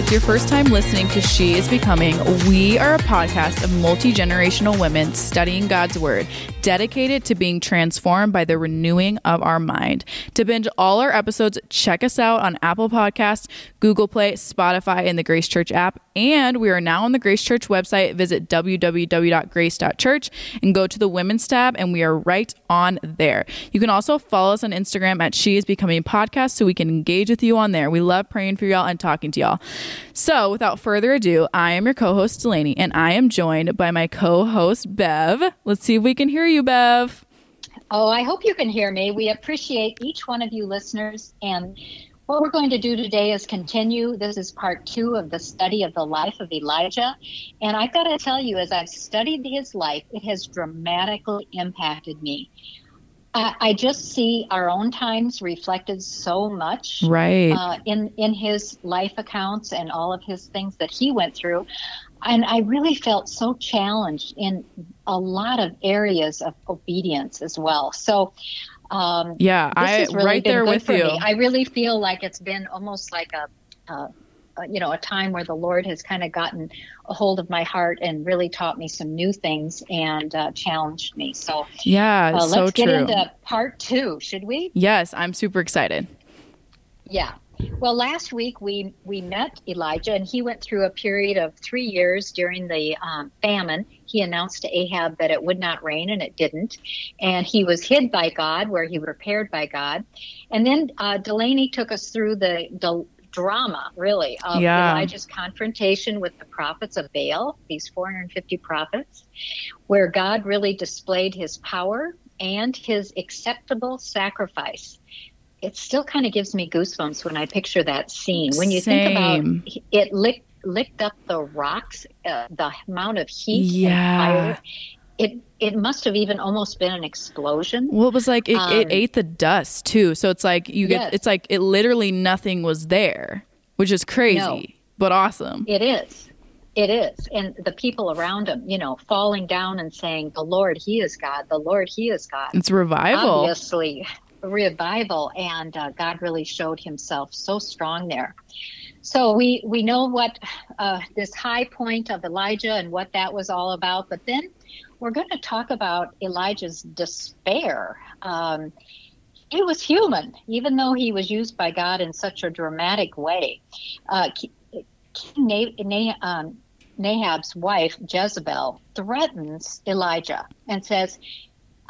it's your first time listening to She is Becoming, we are a podcast of multi generational women studying God's Word, dedicated to being transformed by the renewing of our mind. To binge all our episodes, check us out on Apple Podcasts, Google Play, Spotify, and the Grace Church app. And we are now on the Grace Church website. Visit www.grace.church and go to the Women's tab, and we are right on there. You can also follow us on Instagram at She is Becoming Podcast so we can engage with you on there. We love praying for y'all and talking to y'all. So, without further ado, I am your co host, Delaney, and I am joined by my co host, Bev. Let's see if we can hear you, Bev. Oh, I hope you can hear me. We appreciate each one of you listeners. And what we're going to do today is continue. This is part two of the study of the life of Elijah. And I've got to tell you, as I've studied his life, it has dramatically impacted me. I, I just see our own times reflected so much Right. uh, in in his life accounts and all of his things that he went through, and I really felt so challenged in a lot of areas of obedience as well. So. Um, yeah, this I has really right been there good with for you. me. I really feel like it's been almost like a, you know, a time where the Lord has kind of gotten a hold of my heart and really taught me some new things and uh, challenged me. So Yeah, uh, let's true. get into part two, should we? yes, I'm super excited. Yeah. Well, last week we we met Elijah, and he went through a period of three years during the um, famine. He announced to Ahab that it would not rain, and it didn't. And he was hid by God, where he was prepared by God. And then uh, Delaney took us through the, the drama, really, of Yeah. Elijah's confrontation with the prophets of Baal, these 450 prophets, where God really displayed His power and His acceptable sacrifice it still kind of gives me goosebumps when I picture that scene. When you think about it licked licked up the rocks, uh, the amount of heat Yeah. and fire. It it must have even almost been an explosion. Well, it was like it, Um, it ate the dust too. So it's like you get Yes. it's like it literally nothing was there, which is crazy No. but awesome. It is. It is. And the people around him, you know, falling down and saying, The Lord, He is God. The Lord, He is God. It's revival. obviously revival and uh, god really showed himself so strong there. So we we know what uh, this high point of elijah and what that was all about but then we're going to talk about elijah's despair. Um, he was human even though he was used by god in such a dramatic way. Uh, King um, Ahab's wife jezebel threatens elijah and says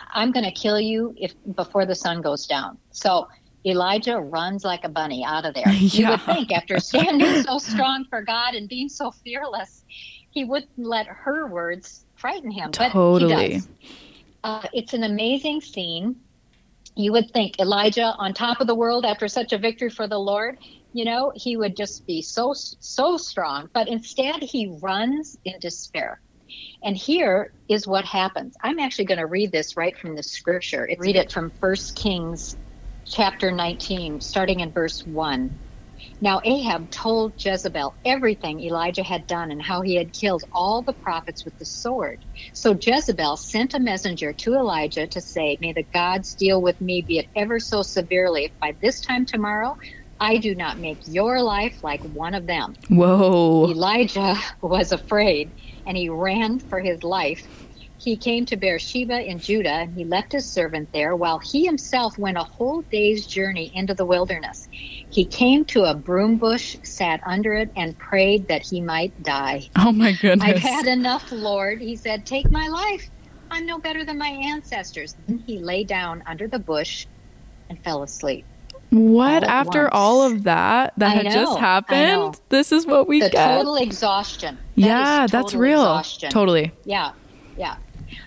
I'm going to kill you if before the sun goes down. So Elijah runs like a bunny out of there. You would think after standing so strong for God and being so fearless, he wouldn't let her words frighten him. But he Totally. does. Uh, it's an amazing scene. You would think Elijah on top of the world after such a victory for the Lord, you know, he would just be so so strong. But instead, he runs in despair. And here is what happens. I'm actually going to read this right from the scripture. It's, read it from 1 Kings chapter 19, starting in verse 1. Now Ahab told Jezebel everything Elijah had done and how he had killed all the prophets with the sword. So Jezebel sent a messenger to Elijah to say, May the gods deal with me, be it ever so severely, if by this time tomorrow I do not make your life like one of them. Whoa. Elijah was afraid and he ran for his life. He came to Beersheba in Judah and he left his servant there while he himself went a whole day's journey into the wilderness. He came to a broom bush, sat under it, and prayed that he might die. Oh my goodness. I've had enough, Lord. He said, Take my life. I'm no better than my ancestors. Then he lay down under the bush and fell asleep. what all after once. all of that that I had know, just happened? This is what we The get. total exhaustion. That yeah, that's real. exhaustion. Totally. Yeah, yeah.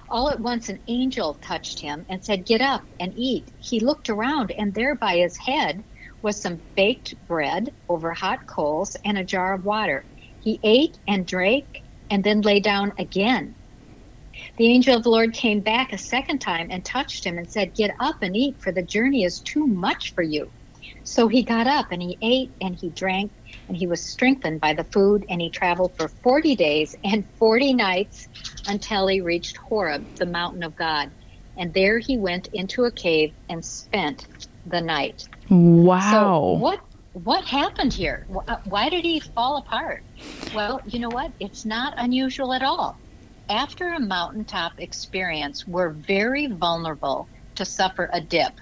All at once, an angel touched him and said, Get up and eat. He looked around, and there by his head was some baked bread over hot coals and a jar of water. He ate and drank and then lay down again. The angel of the Lord came back a second time and touched him and said, Get up and eat, for the journey is too much for you. So he got up and he ate and he drank, and he was strengthened by the food, and he traveled for 40 days and 40 nights until he reached Horeb, the mountain of God. And there he went into a cave and spent the night. Wow. So what what happened here? Uh, why did he fall apart? Well, you know what? It's not unusual at all. After a mountaintop experience, we're very vulnerable to suffer a dip.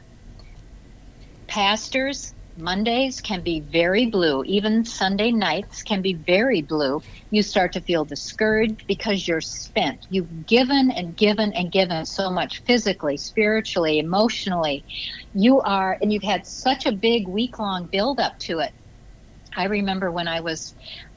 Pastors, Mondays can be very blue. Even Sunday nights can be very blue. You start to feel discouraged because you're spent. You've given and given and given so much physically, spiritually, emotionally. You are, and you've had such a big week long build up to it. I remember when I was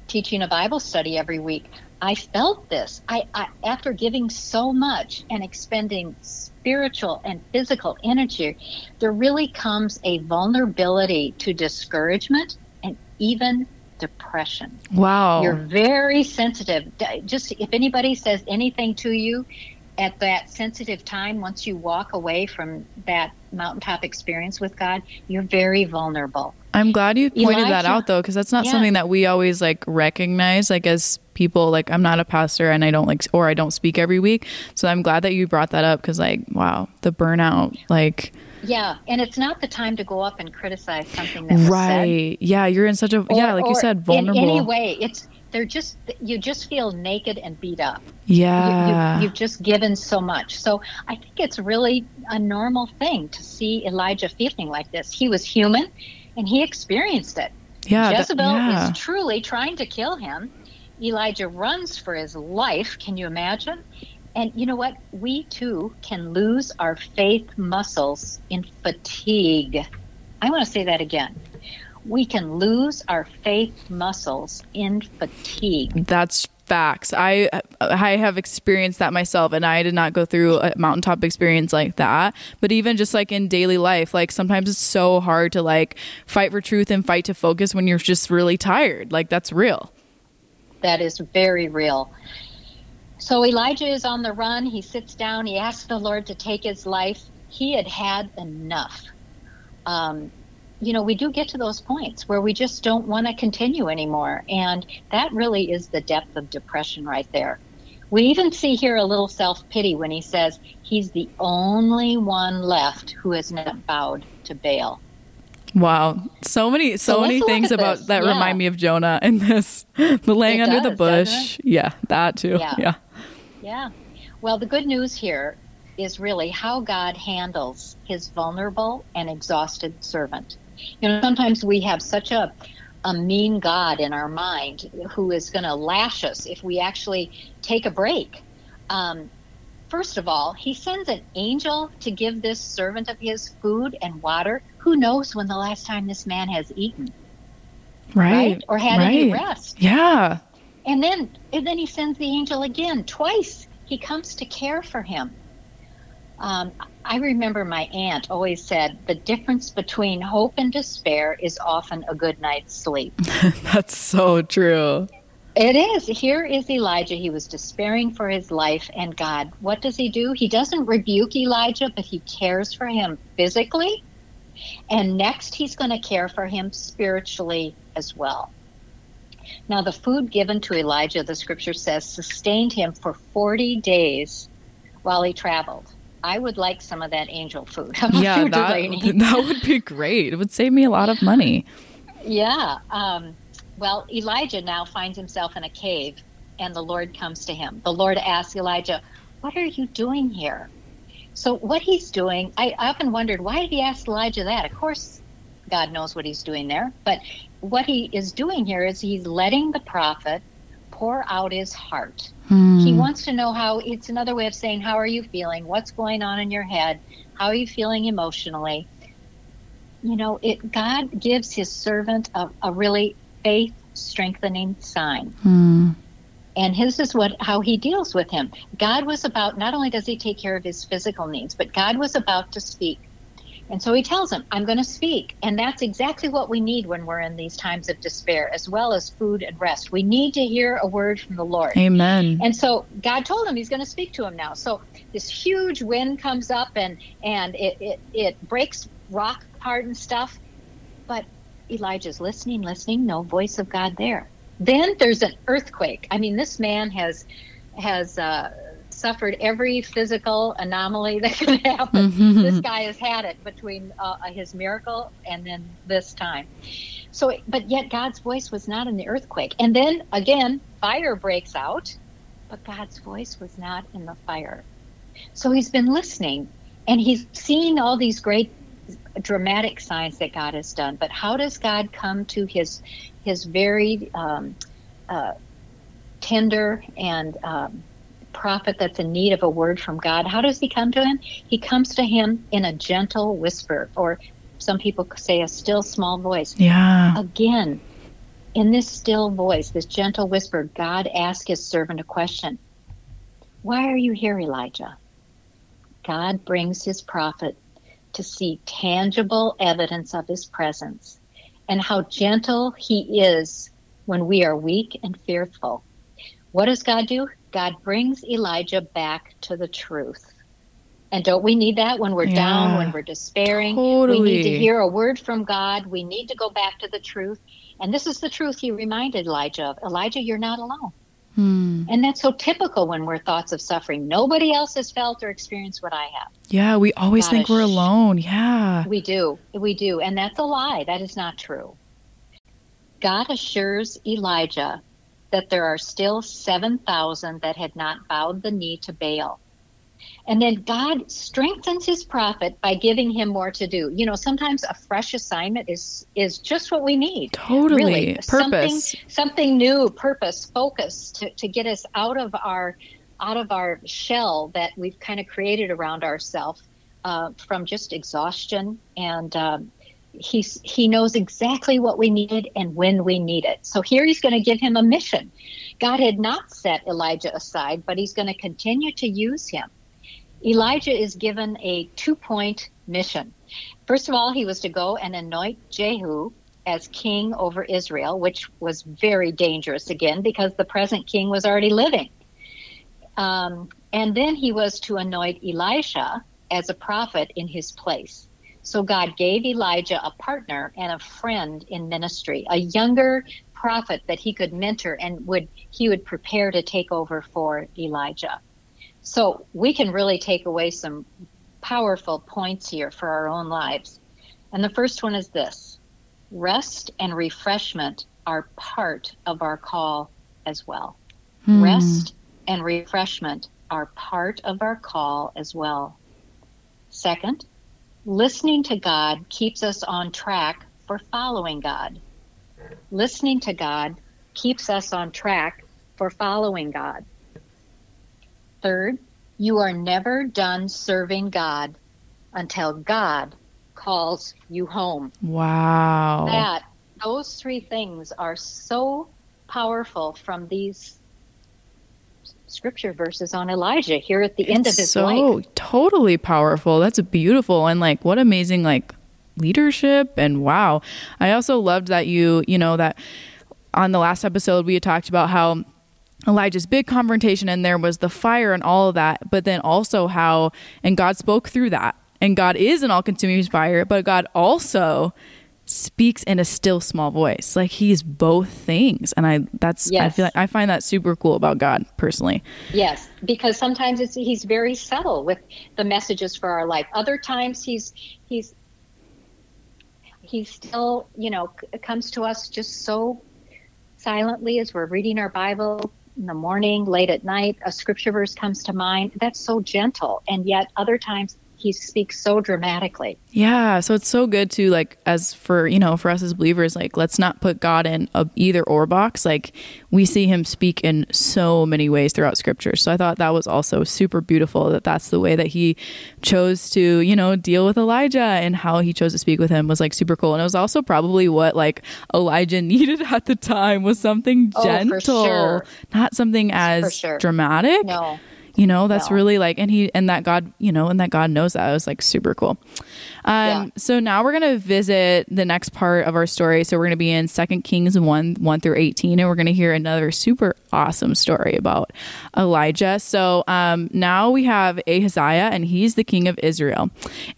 teaching a Bible study every week, I felt this. I, I after giving so much and expending spiritual and physical energy, there really comes a vulnerability to discouragement and even depression. Wow. You're very sensitive. Just if anybody says anything to you at that sensitive time, once you walk away from that mountaintop experience with God, you're very vulnerable. I'm glad you pointed Elijah, that out though, because that's not yeah. something that we always like recognize, like as people. Like I'm not a pastor and I don't like, or I don't speak every week. So I'm glad that you brought that up because, like, wow, the burnout, like. Yeah, and it's not the time to go up and criticize something that right. Said. Yeah, you're in such a or, yeah, like you said, vulnerable. In any way, it's they're just you just feel naked and beat up. Yeah, you, you, you've just given so much. So I think it's really a normal thing to see Elijah feeling like this. He was human and he experienced it. Yeah, Jezebel that, yeah. is truly trying to kill him. Elijah runs for his life. Can you imagine? And you know what? We too can lose our faith muscles in fatigue. I want to say that again. We can lose our faith muscles in fatigue. That's facts. I I have experienced that myself and I did not go through a mountaintop experience like that. But even just like in daily life, like sometimes it's so hard to like fight for truth and fight to focus when you're just really tired. Like that's real. That is very real. So Elijah is on the run. He sits down. He asks the Lord to take his life. He had had enough. Um, you know, we do get to those points where we just don't want to continue anymore. And that really is the depth of depression right there. We even see here a little self pity when he says he's the only one left who has not bowed to Baal. Wow, so many, so, so many things about this. that yeah. remind me of Jonah in this. The laying it under does, the bush, yeah, that too, yeah. yeah, yeah. Well, the good news here is really how God handles His vulnerable and exhausted servant. You know, sometimes we have such a a mean God in our mind who is going to lash us if we actually take a break. Um, first of all, he sends an angel to give this servant of his food and water. Who knows when the last time this man has eaten? Right. right? Or had right. any rest. Yeah. And then and then he sends the angel again. Twice he comes to care for him. Um, I remember my aunt always said the difference between hope and despair is often a good night's sleep. That's so true. It is. Here is Elijah. He was despairing for his life, and God, what does he do? He doesn't rebuke Elijah, but he cares for him physically. And next, he's going to care for him spiritually as well. Now, the food given to Elijah, the scripture says, sustained him for 40 days while he traveled. I would like some of that angel food. yeah, that, that would be great. It would save me a lot of money. Yeah. Um, well, Elijah now finds himself in a cave, and the Lord comes to him. The Lord asks Elijah, What are you doing here? So, what he's doing, I often wondered, why did he ask Elijah that? Of course, God knows what he's doing there. But what he is doing here is he's letting the prophet pour out his heart. Hmm. He wants to know how, it's another way of saying, How are you feeling? What's going on in your head? How are you feeling emotionally? You know, it, God gives his servant a, a really faith strengthening sign. Hmm. And his is what how he deals with him. God was about not only does he take care of his physical needs, but God was about to speak and so he tells him, I'm going to speak. And that's exactly what we need when we're in these times of despair, as well as food and rest. We need to hear a word from the Lord. Amen. And so God told him he's going to speak to him now. So this huge wind comes up and, and it, it, it breaks rock apart and stuff. But Elijah's listening, listening, no voice of God there. Then there's an earthquake. I mean, this man has has uh, suffered every physical anomaly that could happen. Mm-hmm. This guy has had it between uh, his miracle and then this time. So, but yet God's voice was not in the earthquake. And then again, fire breaks out, but God's voice was not in the fire. So he's been listening and he's seeing all these great dramatic signs that God has done. But how does God come to his his very um, uh, tender and um, prophet that's in need of a word from God? How does he come to him? He comes to him in a gentle whisper, or some people say a still small voice. Yeah. Again, in this still voice, this gentle whisper, God asks his servant a question. Why are you here, Elijah? God brings his prophet to see tangible evidence of his presence and how gentle he is when we are weak and fearful. What does God do? God brings Elijah back to the truth. And don't we need that when we're yeah, down, when we're despairing? Totally. We need to hear a word from God. We need to go back to the truth. And this is the truth he reminded Elijah of Elijah, you're not alone. Hmm. And that's so typical when we're thoughts of suffering. Nobody else has felt or experienced what I have. Yeah, we always think we're alone. Yeah. We do. We do. And that's a lie. That is not true. God assures Elijah that there are still 7,000 that had not bowed the knee to Baal. And then God strengthens his prophet by giving him more to do. You know, sometimes a fresh assignment is is just what we need. Totally. Really. Purpose. Something, something new, purpose, focus to, to get us out of our out of our shell that we've kind of created around ourselves uh, from just exhaustion and um, he's he knows exactly what we needed and when we need it. So here he's going to give him a mission. God had not set Elijah aside, but he's going to continue to use him. Elijah is given a two point mission. First of all, he was to go and anoint Jehu as king over Israel, which was very dangerous again because the present king was already living. Um, and then he was to anoint Elisha as a prophet in his place. So God gave Elijah a partner and a friend in ministry, a younger prophet that he could mentor and would he would prepare to take over for Elijah. So we can really take away some powerful points here for our own lives. And the first one is this rest and refreshment are part of our call as well. Hmm. Rest and refreshment are part of our call as well. Second, listening to God keeps us on track for following God. Listening to God keeps us on track for following God. Third, you are never done serving God until God calls you home. Wow. That those three things are so powerful from these scripture verses on Elijah here at the it's end of his so life. So totally powerful. That's beautiful and like what amazing like leadership and wow. I also loved that you, you know, that on the last episode we had talked about how Elijah's big confrontation and there was the fire and all of that, but then also how, and God spoke through that. And God is an all consuming fire, but God also speaks in a still small voice. Like he's both things. And I, that's, yes. I feel like I find that super cool about God personally. Yes. Because sometimes it's, he's very subtle with the messages for our life. Other times he's, he's, he still, you know, comes to us just so silently as we're reading our Bible, in the morning, late at night, a scripture verse comes to mind. That's so gentle. And yet, other times, he speaks so dramatically. Yeah, so it's so good to like as for, you know, for us as believers like let's not put God in a either or box. Like we see him speak in so many ways throughout scripture. So I thought that was also super beautiful that that's the way that he chose to, you know, deal with Elijah and how he chose to speak with him was like super cool. And it was also probably what like Elijah needed at the time was something oh, gentle, oh, sure. not something as sure. dramatic. No you know that's no. really like and he and that god you know and that god knows that. It was like super cool. Um yeah. so now we're gonna visit the next part of our story. So we're gonna be in second kings 1 1 through 18 and we're gonna hear another super awesome story about elijah. So um now we have ahaziah and he's the king of israel.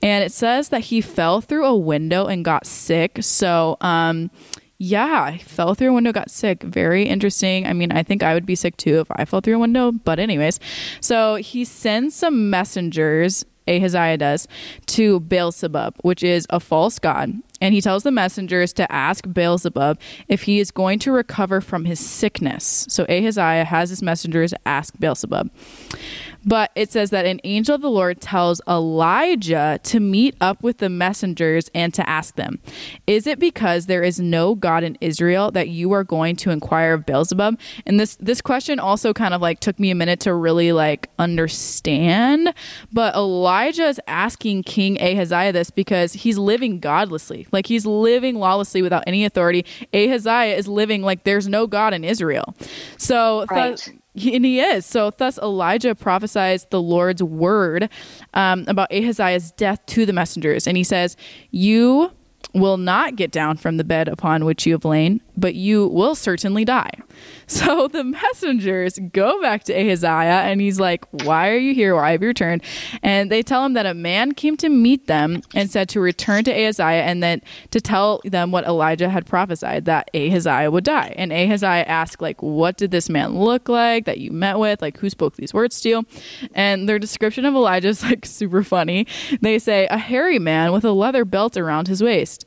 And it says that he fell through a window and got sick. So um Yeah, I fell through a window, got sick. Very interesting. I mean, I think I would be sick too if I fell through a window, but, anyways. So he sends some messengers Ahaziah does, to Beelzebub, which is a false god. And he tells the messengers to ask Beelzebub if he is going to recover from his sickness. So Ahaziah has his messengers ask Beelzebub. But it says that an angel of the Lord tells Elijah to meet up with the messengers and to ask them, Is it because there is no God in Israel that you are going to inquire of Beelzebub? And this this question also kind of like took me a minute to really like understand. But Elijah is asking King Ahaziah this because he's living godlessly. Like he's living lawlessly without any authority. Ahaziah is living like there's no God in Israel. So Right. th- and he is. So thus Elijah prophesies the Lord's word um, about Ahaziah's death to the messengers. And he says, You will not get down from the bed upon which you have lain, but you will certainly die. So the messengers go back to Ahaziah and he's like, Why are you here? Why have you returned? And they tell him that a man came to meet them and said to return to Ahaziah and then to tell them what Elijah had prophesied that Ahaziah would die. And Ahaziah asked, like, what did this man look like that you met with? Like, who spoke these words to you? And their description of Elijah is like super funny. They say, a hairy man with a leather belt around his waist.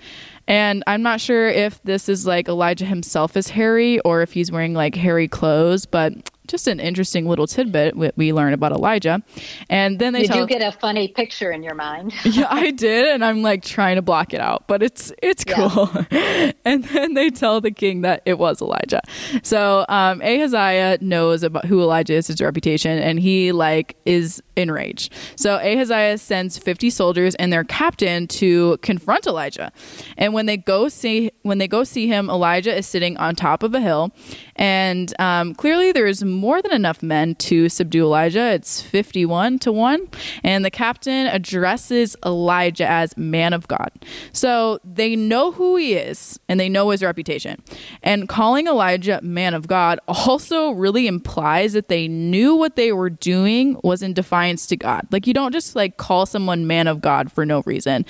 And I'm not sure if this is like Elijah himself is hairy or if he's wearing like hairy clothes, but just an interesting little tidbit we, we learn about Elijah. And then they You tell do get a funny picture in your mind. yeah, I did, and I'm like trying to block it out, but it's it's Yeah. cool. and then they tell the king that it was Elijah. So um, Ahaziah knows about who Elijah is, his reputation, and he like is enraged. So Ahaziah sends 50 soldiers and their captain to confront Elijah. And when they go see when they go see him, Elijah is sitting on top of a hill, and um, clearly there's more than enough men to subdue Elijah. It's 51 to 1. And the captain addresses Elijah as man of God. So they know who he is and they know his reputation. And calling Elijah man of God also really implies that they knew what they were doing was in defiance to God. Like you don't just like call someone man of God for no reason.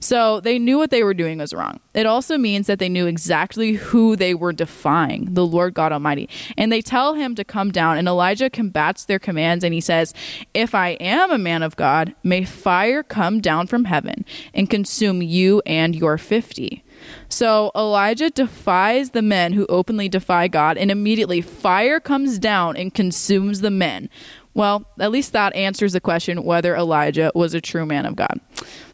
So they knew what they were doing was wrong. It also means that they knew exactly who they were defying, the Lord God Almighty. And they tell him to come down, and Elijah combats their commands and he says, If I am a man of God, may fire come down from heaven and consume you and your 50. So Elijah defies the men who openly defy God, and immediately fire comes down and consumes the men. Well, at least that answers the question whether Elijah was a true man of God.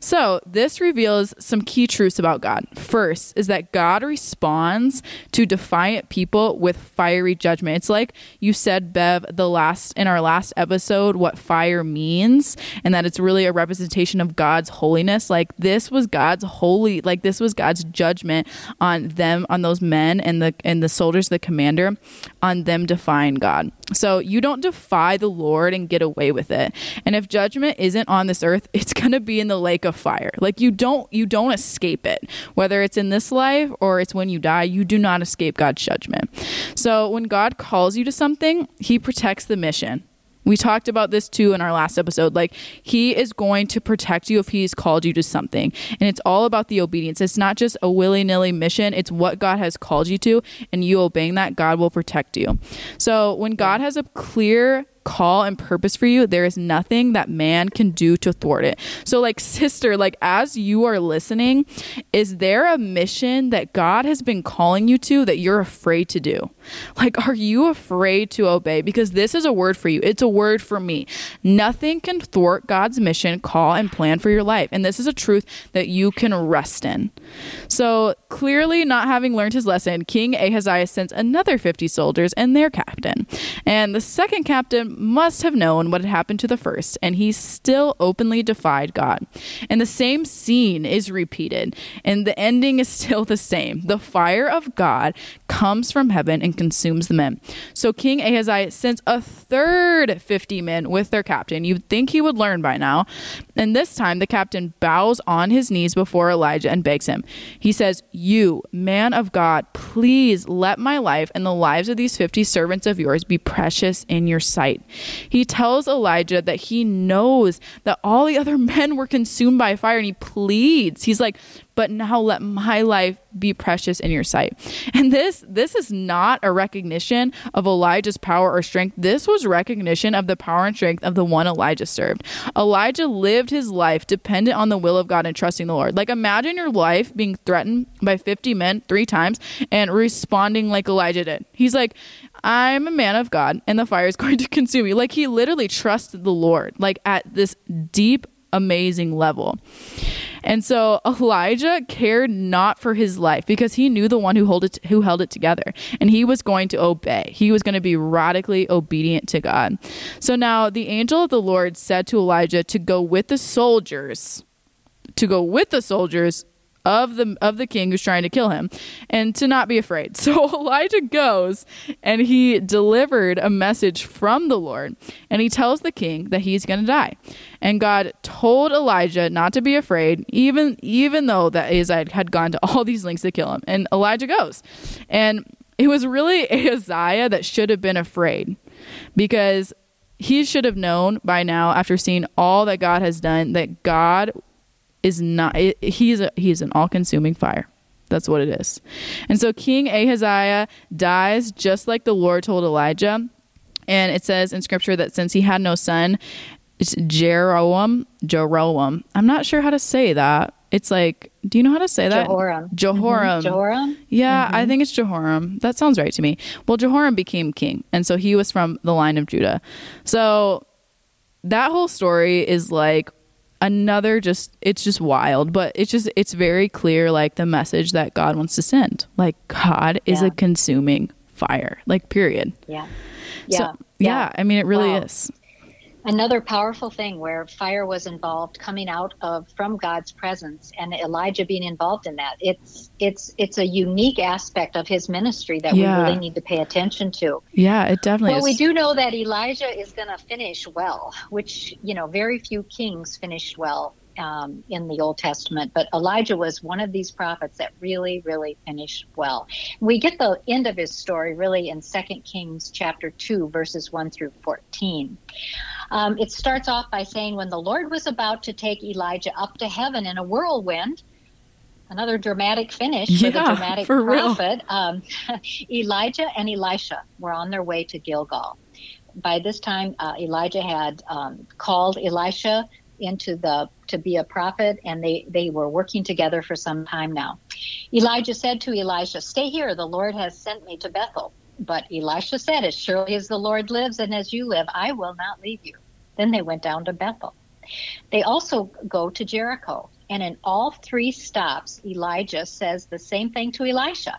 So, this reveals some key truths about God. First is that God responds to defiant people with fiery judgment. It's like you said, Bev, the last in our last episode, what fire means, and that it's really a representation of God's holiness. Like this was God's holy, like this was God's judgment on them, on those men and the and the soldiers, the commander, on them defying God. So you don't defy the Lord and get away with it. And if judgment isn't on this earth, it's going to be in the lake of fire. Like you don't you don't escape it. Whether it's in this life or it's when you die, you do not escape God's judgment. So when God calls you to something, he protects the mission. We talked about this too in our last episode. Like, he is going to protect you if he's called you to something. And it's all about the obedience. It's not just a willy nilly mission, it's what God has called you to. And you obeying that, God will protect you. So, when God has a clear call and purpose for you, there is nothing that man can do to thwart it. So, like, sister, like, as you are listening, is there a mission that God has been calling you to that you're afraid to do? Like, are you afraid to obey? Because this is a word for you, it's a word for me. Nothing can thwart God's mission, call, and plan for your life. And this is a truth that you can rest in. So, clearly, not having learned his lesson, King Ahaziah sends another 50 soldiers and their captain. And the second captain must have known what had happened to the first, and he still openly defied God. And the same scene is repeated, and the ending is still the same. The fire of God comes from heaven and consumes the men. So King Ahaziah sends a third 50 men with their captain. You'd think he would learn by now. And this time, the captain bows on his knees before Elijah and begs him. He says, You, man of God, please let my life and the lives of these 50 servants of yours be precious in your sight. He tells Elijah that he knows that all the other men were consumed by fire and he pleads. He's like, but now let my life be precious in your sight. And this this is not a recognition of Elijah's power or strength. This was recognition of the power and strength of the one Elijah served. Elijah lived his life dependent on the will of God and trusting the Lord. Like imagine your life being threatened by 50 men 3 times and responding like Elijah did. He's like, I'm a man of God and the fire is going to consume you. Like he literally trusted the Lord, like at this deep, amazing level. And so Elijah cared not for his life because he knew the one who held it who held it together and he was going to obey. He was going to be radically obedient to God. So now the angel of the Lord said to Elijah to go with the soldiers to go with the soldiers of the of the king who's trying to kill him and to not be afraid. So Elijah goes and he delivered a message from the Lord and he tells the king that he's going to die. And God told Elijah not to be afraid even even though that Ahaziah had gone to all these lengths to kill him. And Elijah goes. And it was really Ahaziah that should have been afraid because he should have known by now after seeing all that God has done that God is not it, he's a, he's an all-consuming fire. That's what it is. And so king ahaziah dies just like the lord told elijah. And it says in scripture that since he had no son it's jeroam jeroam i'm not sure how to say that. It's like do you know how to say that? Jehoram. Jehoram. Mm-hmm. jehoram? Yeah mm-hmm. i think it's jehoram. That sounds right to me. Well jehoram became king and so he was from the line of judah. So that whole story is like another just it's just wild but it's just it's very clear like the message that god wants to send. Like god is Yeah. a consuming fire like period. Yeah. So yeah. yeah, i mean it really Wow. is another powerful thing where fire was involved coming out of from God's presence and Elijah being involved in that. It's it's it's a unique aspect of his ministry that Yeah. we really need to pay attention to. Yeah it definitely well is. we do know that Elijah is going to finish well which you know very few kings finished well um, in the Old Testament, but Elijah was one of these prophets that really, really finished well. We get the end of his story really in 2 Kings chapter 2, verses 1 through 14. Um, it starts off by saying, When the Lord was about to take Elijah up to heaven in a whirlwind, another dramatic finish for the dramatic for prophet, um, Elijah and Elisha were on their way to Gilgal. By this time, uh, Elijah had um, called Elisha into the to be a prophet, and they they were working together for some time now. Elijah said to Elisha, "Stay here. The Lord has sent me to Bethel." But Elisha said, "As surely as the Lord lives and as you live, I will not leave you." Then they went down to Bethel. They also go to Jericho, and in all three stops, Elijah says the same thing to Elisha.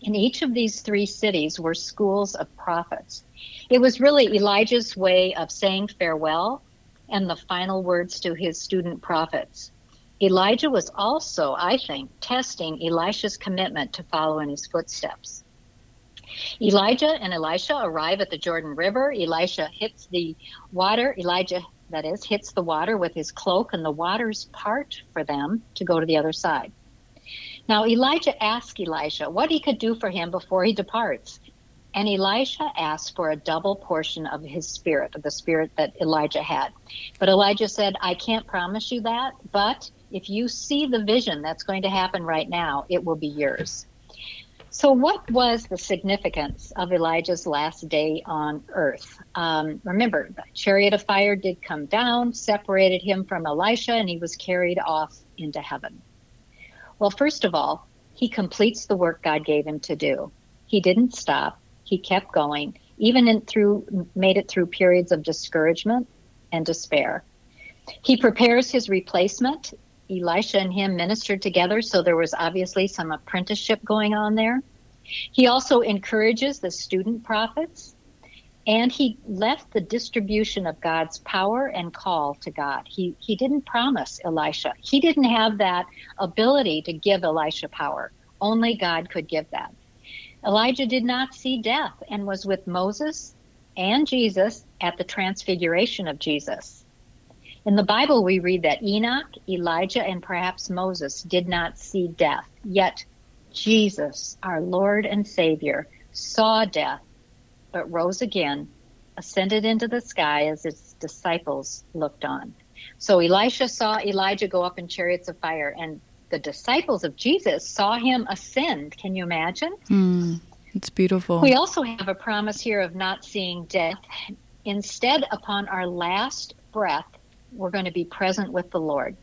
In each of these three cities were schools of prophets. It was really Elijah's way of saying farewell and the final words to his student prophets. Elijah was also, I think, testing Elisha's commitment to follow in his footsteps. Elijah and Elisha arrive at the Jordan River. Elisha hits the water. Elijah, that is, hits the water with his cloak, and the waters part for them to go to the other side. Now, Elijah asks Elisha what he could do for him before he departs. And Elisha asked for a double portion of his spirit, of the spirit that Elijah had. But Elijah said, I can't promise you that, but if you see the vision that's going to happen right now, it will be yours. So, what was the significance of Elijah's last day on earth? Um, remember, the chariot of fire did come down, separated him from Elisha, and he was carried off into heaven. Well, first of all, he completes the work God gave him to do. He didn't stop. He kept going, even in through made it through periods of discouragement and despair. He prepares his replacement. Elisha and him ministered together, so there was obviously some apprenticeship going on there. He also encourages the student prophets, and he left the distribution of God's power and call to God. He he didn't promise Elisha. He didn't have that ability to give Elisha power. Only God could give that. Elijah did not see death and was with Moses and Jesus at the transfiguration of Jesus. In the Bible, we read that Enoch, Elijah, and perhaps Moses did not see death, yet Jesus, our Lord and Savior, saw death, but rose again ascended into the sky as its disciples looked on. So Elisha saw Elijah go up in chariots of fire, and the disciples of Jesus saw him ascend. Can you imagine? Mm, it's beautiful. We also have a promise here of not seeing death. Instead, upon our last breath, we're going to be present with the Lord.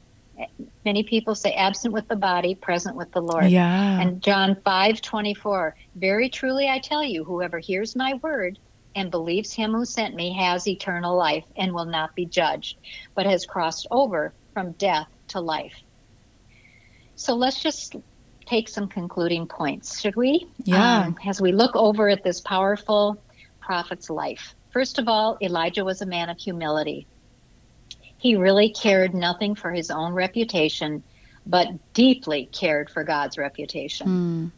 Many people say absent with the body, present with the Lord. Yeah. And John 5 24, very truly I tell you, whoever hears my word and believes him who sent me has eternal life and will not be judged, but has crossed over from death to life. So let's just take some concluding points, should we? Yeah. Um, as we look over at this powerful prophet's life. First of all, Elijah was a man of humility. He really cared nothing for his own reputation, but deeply cared for God's reputation. Mm.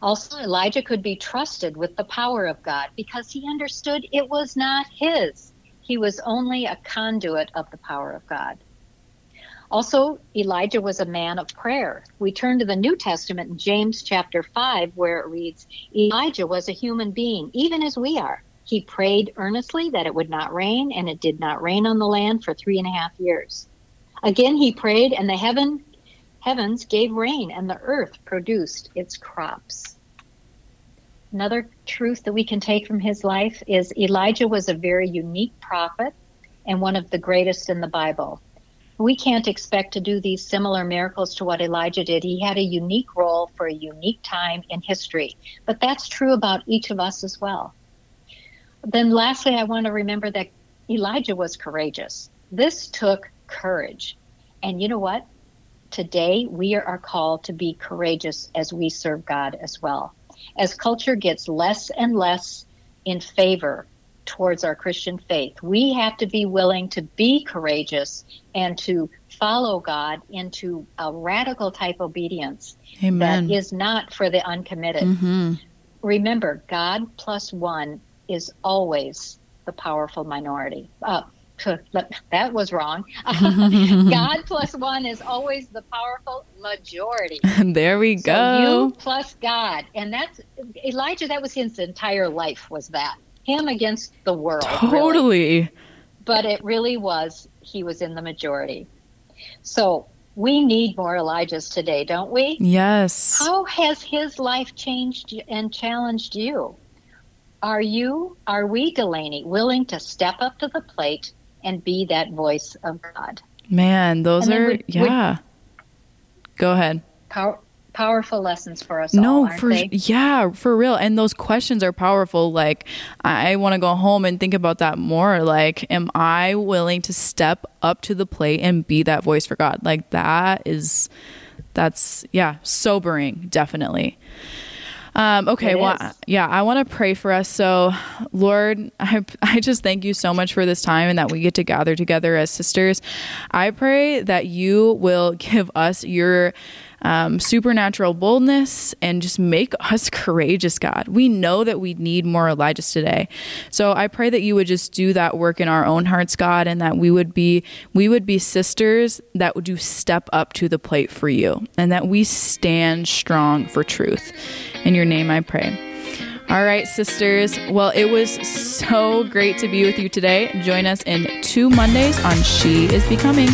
Also, Elijah could be trusted with the power of God because he understood it was not his. He was only a conduit of the power of God. Also, Elijah was a man of prayer. We turn to the New Testament in James chapter 5, where it reads Elijah was a human being, even as we are. He prayed earnestly that it would not rain, and it did not rain on the land for three and a half years. Again, he prayed, and the heaven, heavens gave rain, and the earth produced its crops. Another truth that we can take from his life is Elijah was a very unique prophet and one of the greatest in the Bible. We can't expect to do these similar miracles to what Elijah did. He had a unique role for a unique time in history, but that's true about each of us as well. Then, lastly, I want to remember that Elijah was courageous. This took courage. And you know what? Today, we are called to be courageous as we serve God as well as culture gets less and less in favor towards our Christian faith, we have to be willing to be courageous and to follow God into a radical type obedience Amen. that is not for the uncommitted. Mm-hmm. Remember, God plus one is always the powerful minority. Uh, that was wrong. God plus one is always the powerful majority. there we so go. You plus God, and that's Elijah. That was his entire life. Was that him against the world? Totally. Really. But it really was. He was in the majority. So we need more Elijahs today, don't we? Yes. How has his life changed and challenged you? Are you, are we, Delaney, willing to step up to the plate and be that voice of God. Man, those are would, yeah. Would, Go ahead. Power, powerful lessons for us no, all, for they? yeah, for real. And those questions are powerful. Like I want to go home and think about that more. Like, am I willing to step up to the plate and be that voice for God? Like that is that's yeah, sobering, definitely. Um, okay, it well, is. yeah, I want to pray for us. So, Lord, I, I just thank you so much for this time and that we get to gather together as sisters. I pray that you will give us your um, supernatural boldness and just make us courageous, God. We know that we need more Elijahs today. So I pray that you would just do that work in our own hearts, God, and that we would be we would be sisters that would do step up to the plate for you and that we stand strong for truth. In your name I pray. All right, sisters. Well, it was so great to be with you today. Join us in two Mondays on She is Becoming.